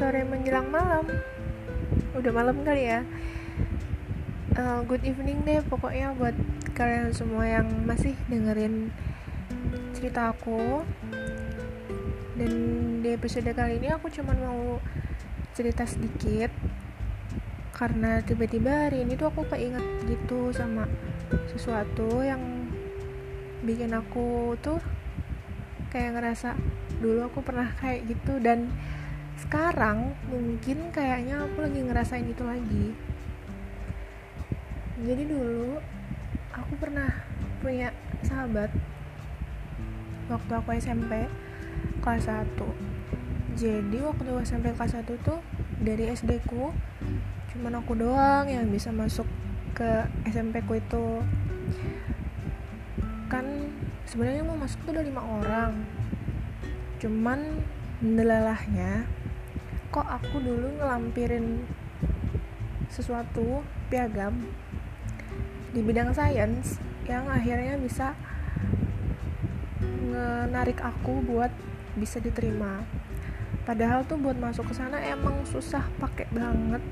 sore menjelang malam. Udah malam kali ya. Uh, good evening deh pokoknya buat kalian semua yang masih dengerin cerita aku. Dan di episode kali ini aku cuma mau cerita sedikit. Karena tiba-tiba hari ini tuh aku keinget gitu sama sesuatu yang bikin aku tuh kayak ngerasa dulu aku pernah kayak gitu. Dan sekarang mungkin kayaknya aku lagi ngerasain itu lagi. Jadi dulu aku pernah punya sahabat waktu aku SMP kelas 1 jadi waktu SMP kelas 1 tuh dari SD ku cuman aku doang yang bisa masuk ke SMP ku itu. Kan sebenarnya mau masuk tuh udah lima orang. Cuman nelalahnya kok aku dulu ngelampirin sesuatu piagam di bidang sains yang akhirnya bisa menarik aku buat bisa diterima. Padahal tuh buat masuk ke sana emang susah pakai banget.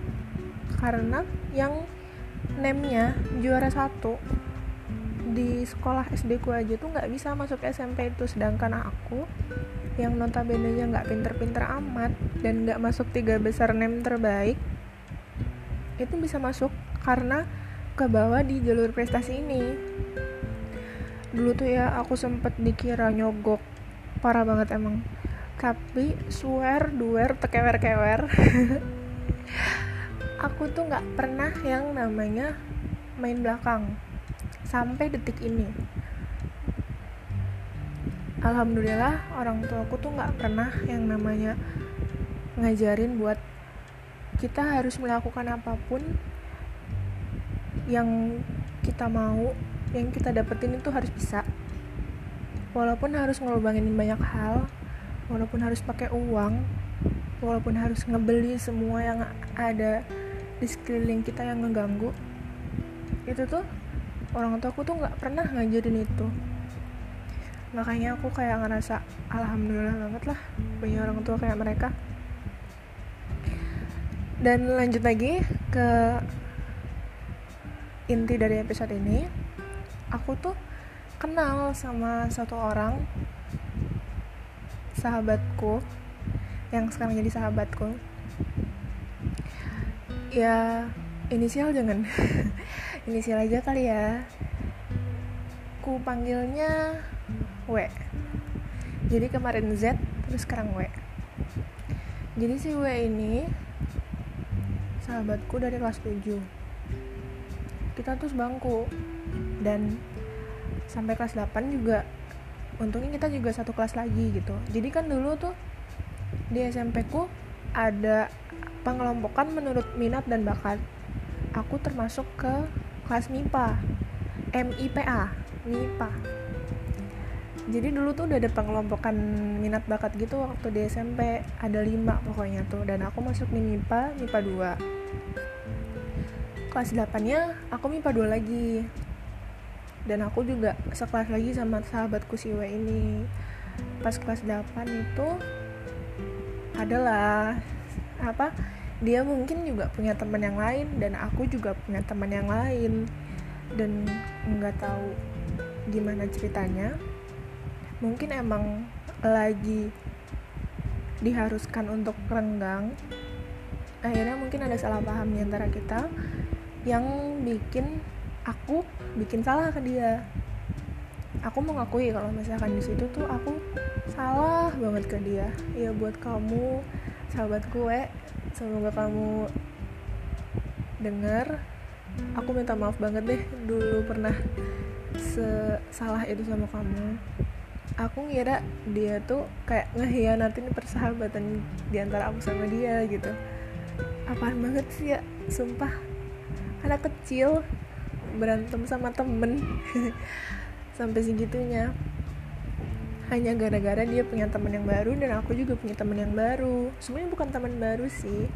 Karena yang name-nya juara satu di sekolah SD ku aja tuh nggak bisa masuk SMP itu. Sedangkan aku yang notabene nya nggak pinter-pinter amat dan nggak masuk tiga besar nem terbaik itu bisa masuk karena ke bawah di jalur prestasi ini. Dulu tuh ya aku sempet dikira nyogok parah banget emang. Tapi swear duer tekewer kewer aku tuh nggak pernah yang namanya main belakang sampai detik ini. Alhamdulillah orang tua aku tuh nggak pernah yang namanya ngajarin buat kita harus melakukan apa pun yang kita mau yang kita dapetin itu harus bisa. Walaupun harus ngelubangin banyak hal walaupun harus pakai uang walaupun harus ngebeli semua yang ada di sekeliling kita yang ngeganggu itu tuh orang tua aku tuh nggak pernah ngajarin itu. Makanya aku kayak ngerasa alhamdulillah banget lah punya orang tua kayak mereka. Dan lanjut lagi ke inti dari episode ini. Aku tuh kenal sama satu orang sahabatku yang sekarang jadi sahabatku. Ya inisial jangan inisial aja kali ya. Ku panggilnya W. Jadi kemarin Z terus sekarang W. Jadi si W ini sahabatku dari kelas 7 kita tuh sebangku. Dan sampai kelas 8 juga untungnya kita juga satu kelas lagi gitu. Jadi kan dulu tuh di SMP ku ada pengelompokan menurut minat dan bakat. Aku termasuk ke kelas MIPA MIPA MIPA jadi dulu tuh udah ada pengelompokan minat bakat gitu waktu di SMP ada lima pokoknya tuh. Dan aku masuk di MIPA MIPA 2 kelas 8 nya aku MIPA 2 lagi. Dan aku juga sekelas lagi sama sahabatku si W ini. Pas kelas 8 itu adalah apa dia mungkin juga punya teman yang lain dan aku juga punya teman yang lain. Dan nggak tahu gimana ceritanya. Mungkin emang lagi diharuskan untuk renggang. Akhirnya mungkin ada salah paham di antara kita yang bikin aku bikin salah ke dia. Aku mengakui kalau misalkan di situ tuh aku salah banget ke dia. Ya buat kamu sahabat gue semoga kamu denger. Aku minta maaf banget deh dulu pernah salah itu sama kamu. Aku ngira dia tuh kayak ngehianatin persahabatan di antara aku sama dia gitu. Apaan banget sih ya sumpah. Anak kecil berantem sama temen sampai segitunya hanya gara-gara dia punya teman yang baru dan aku juga punya teman yang baru. Sebenarnya bukan teman baru sih.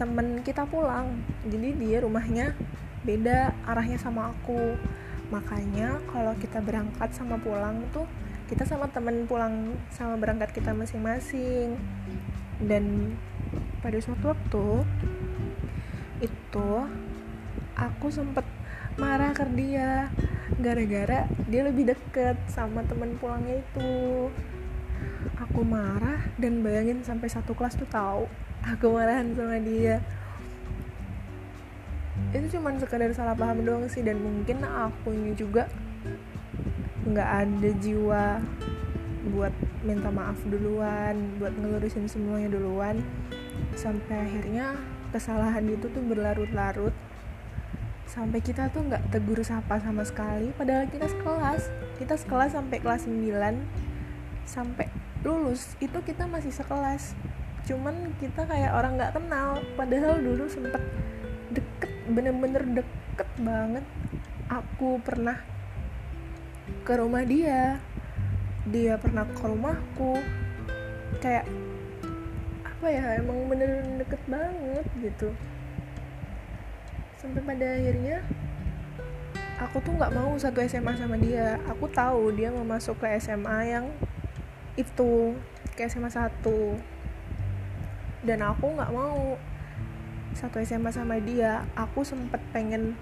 Temen kita pulang. Jadi dia rumahnya beda arahnya sama aku. Makanya kalau kita berangkat sama pulang tuh kita sama temen pulang sama berangkat kita masing-masing. Dan pada suatu waktu itu aku sempet marah ke dia gara-gara dia lebih deket sama temen pulangnya itu. Aku marah dan bayangin sampai satu kelas tuh tahu aku marahan sama dia. Itu cuma sekedar salah paham doang sih dan mungkin aku ini juga nggak ada jiwa buat minta maaf duluan buat ngelurusin semuanya duluan. Sampai akhirnya kesalahan itu tuh berlarut-larut sampai kita tuh nggak tegur sapa sama sekali. Padahal kita sekelas. Kita sekelas sampai kelas 9 sampai lulus itu kita masih sekelas. Cuman kita kayak orang nggak kenal. Padahal dulu sempet deket bener-bener deket banget. Aku pernah ke rumah dia. Dia pernah ke rumahku kayak apa ya emang bener-bener deket banget gitu sampai pada akhirnya aku tuh nggak mau satu SMA sama dia. Aku tahu dia mau masuk ke SMA yang itu ke SMA 1 dan aku nggak mau satu SMA sama dia. Aku sempet pengen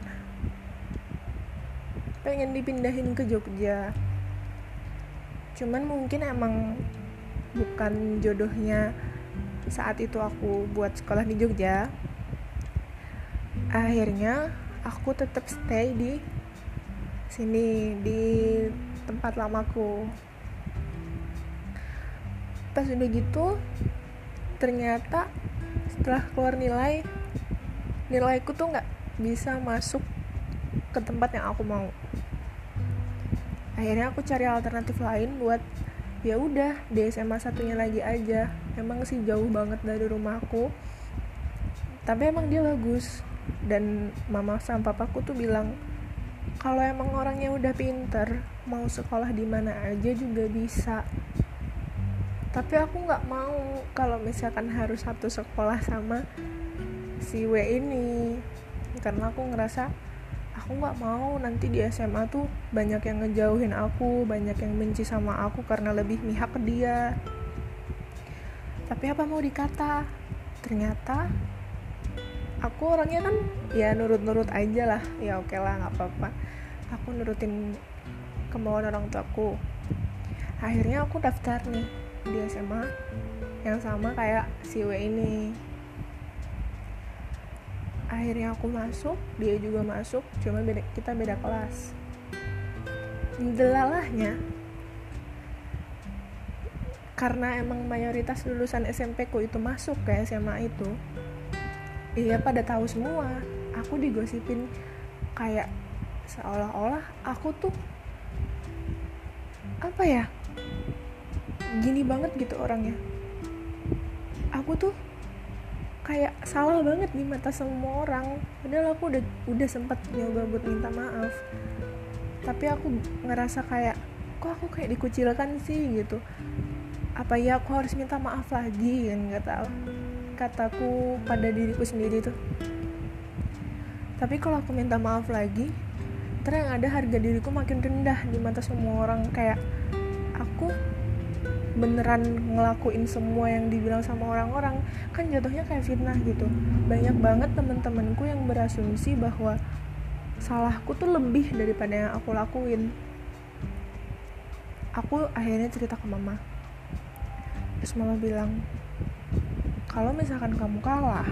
pengen dipindahin ke Jogja. Cuman mungkin emang bukan jodohnya saat itu aku buat sekolah di Jogja akhirnya aku tetap stay di sini di tempat lamaku. Pas udah gitu ternyata setelah keluar nilai nilaiku tuh nggak bisa masuk ke tempat yang aku mau. Akhirnya aku cari alternatif lain buat ya udah di SMA satunya lagi aja. Emang sih jauh banget dari rumahku tapi emang dia bagus dan mama sama papaku tuh bilang kalau emang orangnya udah pinter mau sekolah di mana aja juga bisa. Tapi aku nggak mau kalau misalkan harus satu sekolah sama si W ini. Karena aku ngerasa aku nggak mau nanti di SMA tuh banyak yang ngejauhin aku banyak yang benci sama aku karena lebih mihak ke dia. Tapi apa mau dikata? Ternyata aku orangnya kan ya nurut-nurut aja lah. Ya oke lah nggak apa-apa. Aku nurutin kemauan orang tuaku. Akhirnya aku daftar nih di SMA yang sama kayak si W ini. Akhirnya aku masuk dia juga masuk cuma beda, kita beda kelas. Delalahnya karena emang mayoritas lulusan SMP ku itu masuk ke SMA itu iya pada tahu semua. Aku digosipin kayak seolah-olah aku tuh apa ya gini banget gitu orangnya. Aku tuh kayak salah banget di mata semua orang. Padahal aku udah udah sempat nyoba buat minta maaf. Tapi aku ngerasa kayak kok aku kayak dikucilkan sih? gitu. Apa ya aku harus minta maaf lagi kan nggak tahu kataku pada diriku sendiri tuh. Tapi kalau aku minta maaf lagi terus yang ada harga diriku makin rendah di mata semua orang. Kayak aku beneran ngelakuin semua yang dibilang sama orang-orang. Kan jatuhnya kayak fitnah gitu. Banyak banget temen-temenku yang berasumsi bahwa salahku tuh lebih daripada yang aku lakuin. Aku akhirnya cerita ke mama. Terus mama bilang kalau misalkan kamu kalah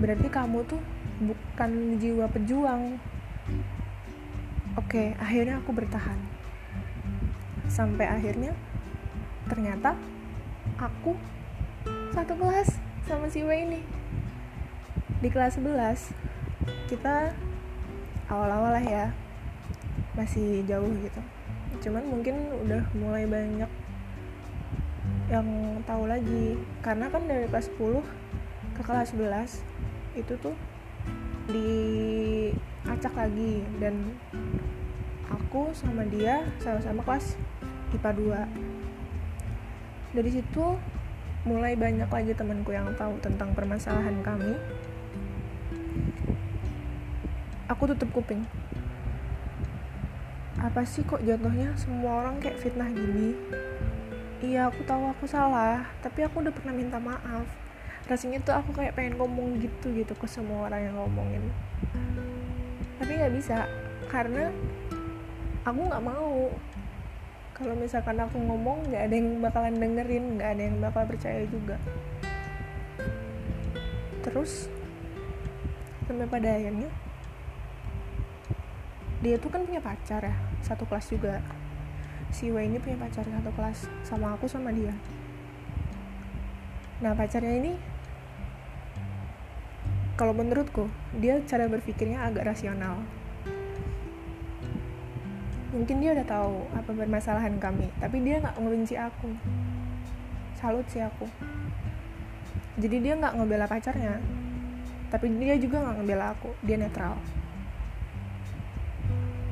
berarti kamu tuh bukan jiwa pejuang. Oke akhirnya aku bertahan. Sampai akhirnya ternyata aku satu kelas sama si W ini di kelas 11 kita awal-awal lah ya masih jauh gitu. Cuman mungkin udah mulai banyak yang tahu lagi. Karena kan dari kelas 10 ke kelas 11 itu tuh diacak lagi. Dan aku sama dia sama-sama kelas IPA 2 dari situ mulai banyak lagi temanku yang tahu tentang permasalahan kami. Aku tutup kuping. Apa sih kok jatuhnya semua orang kayak fitnah gini iya aku tahu aku salah tapi aku udah pernah minta maaf. Rasanya tuh aku kayak pengen ngomong gitu gitu ke semua orang yang ngomongin. Tapi nggak bisa karena aku nggak mau. Kalau misalkan aku ngomong nggak ada yang bakalan dengerin nggak ada yang bakal percaya juga. Terus sampai pada akhirnya dia tuh kan punya pacar ya satu kelas juga si W ini punya pacar satu kelas sama aku sama dia. Nah pacarnya ini kalau menurutku dia cara berpikirnya agak rasional. Mungkin dia udah tahu apa permasalahan kami tapi dia nggak ngebenci aku. Salut sih aku. Jadi dia nggak ngebela pacarnya tapi dia juga nggak ngebela aku. Dia netral.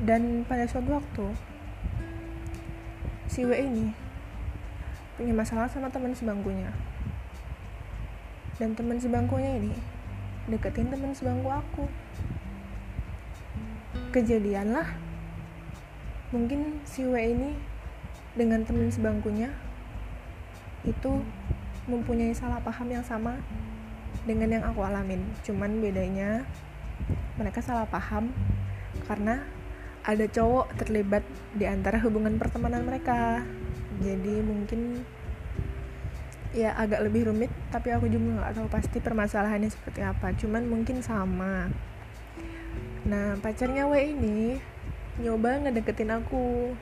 Dan pada suatu waktu si W ini punya masalah sama teman sebangkunya. Dan teman sebangkunya ini deketin teman sebangku aku. Kejadian lah mungkin si W ini dengan teman sebangkunya itu mempunyai salah paham yang sama dengan yang aku alamin. Cuman bedanya mereka salah paham karena ada cowok terlibat di antara hubungan pertemanan mereka. Jadi mungkin ya agak lebih rumit tapi aku juga nggak tahu pasti permasalahannya seperti apa. Cuman mungkin sama. Nah pacarnya W ini nyoba ngedeketin aku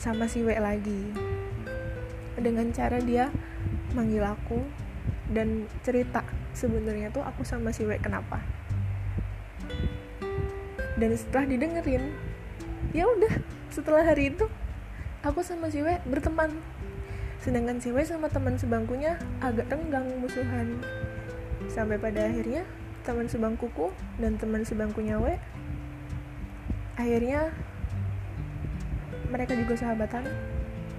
sama si W lagi. Dengan cara dia manggil aku dan cerita sebenarnya tuh aku sama si W kenapa dan setelah didengerin ya udah setelah hari itu aku sama si W berteman. Sedangkan si W sama teman sebangkunya agak renggang musuhan. Sampai pada akhirnya teman sebangkuku dan teman sebangkunya W akhirnya mereka juga sahabatan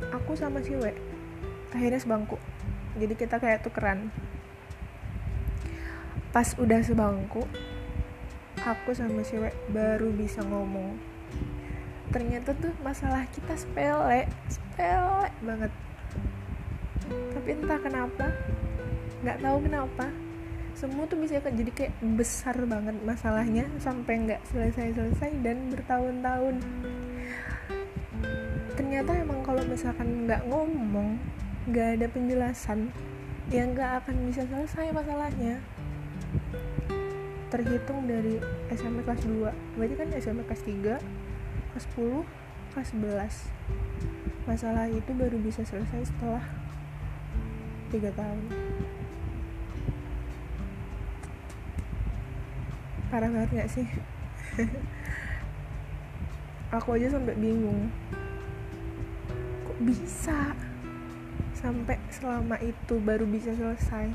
aku sama si W akhirnya sebangku. Jadi kita kayak tukeran. Pas udah sebangku aku sama si baru bisa ngomong. Ternyata tuh masalah kita sepele sepele banget. Tapi entah kenapa nggak tahu kenapa semua tuh bisa jadi kayak besar banget masalahnya sampai nggak selesai-selesai dan bertahun-tahun. Ternyata emang kalau misalkan nggak ngomong nggak ada penjelasan ya nggak akan bisa selesai masalahnya terhitung dari SMP kelas 2 berarti kan SMP kelas 3 kelas 10 kelas 11 masalah itu baru bisa selesai setelah 3 tahun. Parah banget gak sih? Aku aja sampai bingung. Kok bisa sampai selama itu baru bisa selesai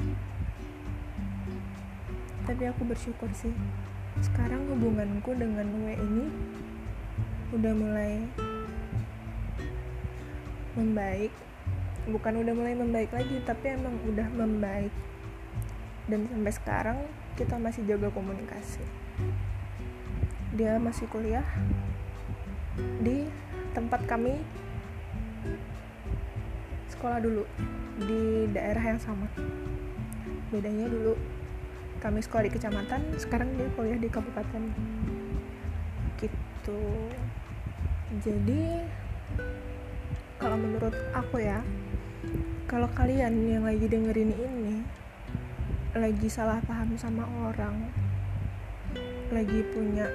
tapi aku bersyukur sih. Sekarang hubunganku dengan W ini udah mulai membaik. Bukan udah mulai membaik lagi tapi emang udah membaik. Dan sampai sekarang kita masih jaga komunikasi. Dia masih kuliah di tempat kami sekolah dulu di daerah yang sama. Bedanya dulu kami sekolah di kecamatan sekarang dia kuliah di kabupaten. Gitu. Jadi kalau menurut aku ya kalau kalian yang lagi dengerin ini lagi salah paham sama orang lagi punya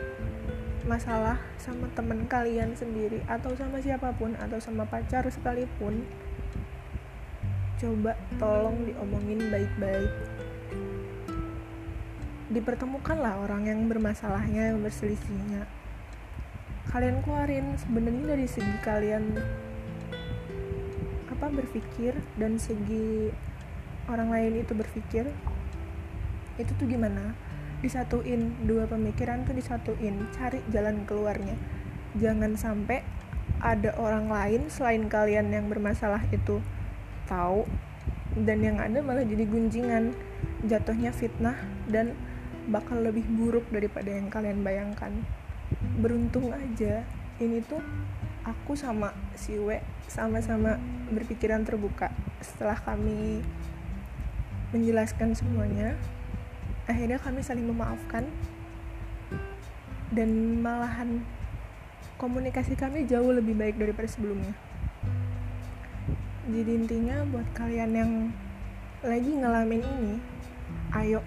masalah sama temen kalian sendiri atau sama siapa pun atau sama pacar sekalipun coba tolong diomongin baik-baik dipertemukanlah orang yang bermasalahnya yang berselisihnya. Kalian keluarin sebenarnya dari segi kalian apa berpikir dan segi orang lain itu berpikir itu tuh gimana? Disatuin dua pemikiran tuh disatuin cari jalan keluarnya. Jangan sampai ada orang lain selain kalian yang bermasalah itu tahu dan yang ada malah jadi gunjingan jatuhnya fitnah dan bakal lebih buruk daripada yang kalian bayangkan. Beruntung aja ini tuh aku sama si W sama-sama berpikiran terbuka. Setelah kami menjelaskan semuanya akhirnya kami saling memaafkan. Dan malahan komunikasi kami jauh lebih baik daripada sebelumnya. Jadi intinya buat kalian yang lagi ngalamin ini ayo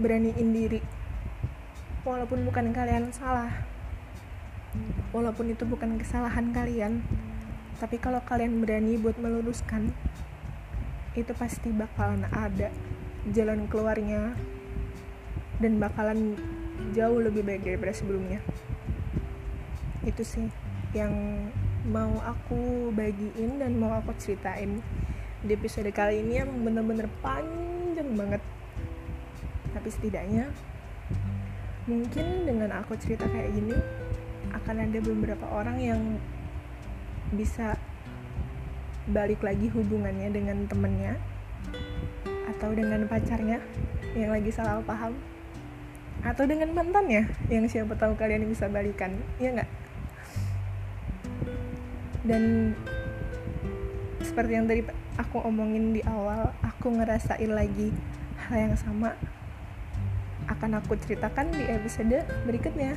beraniin diri. Walaupun bukan kalian salah. Walaupun itu bukan kesalahan kalian. Tapi kalau kalian berani buat meluruskan itu pasti bakalan ada jalan keluarnya. Dan bakalan jauh lebih baik daripada sebelumnya. Itu sih yang mau aku bagiin dan mau aku ceritain di episode kali ini emang bener-bener panjang banget tapi setidaknya mungkin dengan aku cerita kayak gini akan ada beberapa orang yang bisa balik lagi hubungannya dengan temennya atau dengan pacarnya yang lagi salah paham atau dengan mantannya yang siapa tahu kalian bisa balikan ya nggak? Dan seperti yang tadi aku omongin di awal aku ngerasain lagi hal yang sama akan aku ceritakan di episode berikutnya.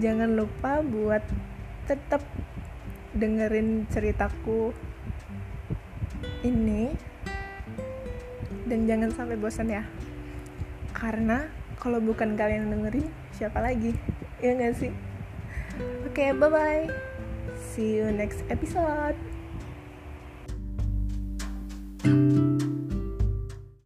Jangan lupa buat tetap dengerin ceritaku ini. Dan jangan sampai bosan ya. Karena kalau bukan kalian dengerin siapa lagi? Ya nggak sih? Oke okay, bye bye see you next episode. thank you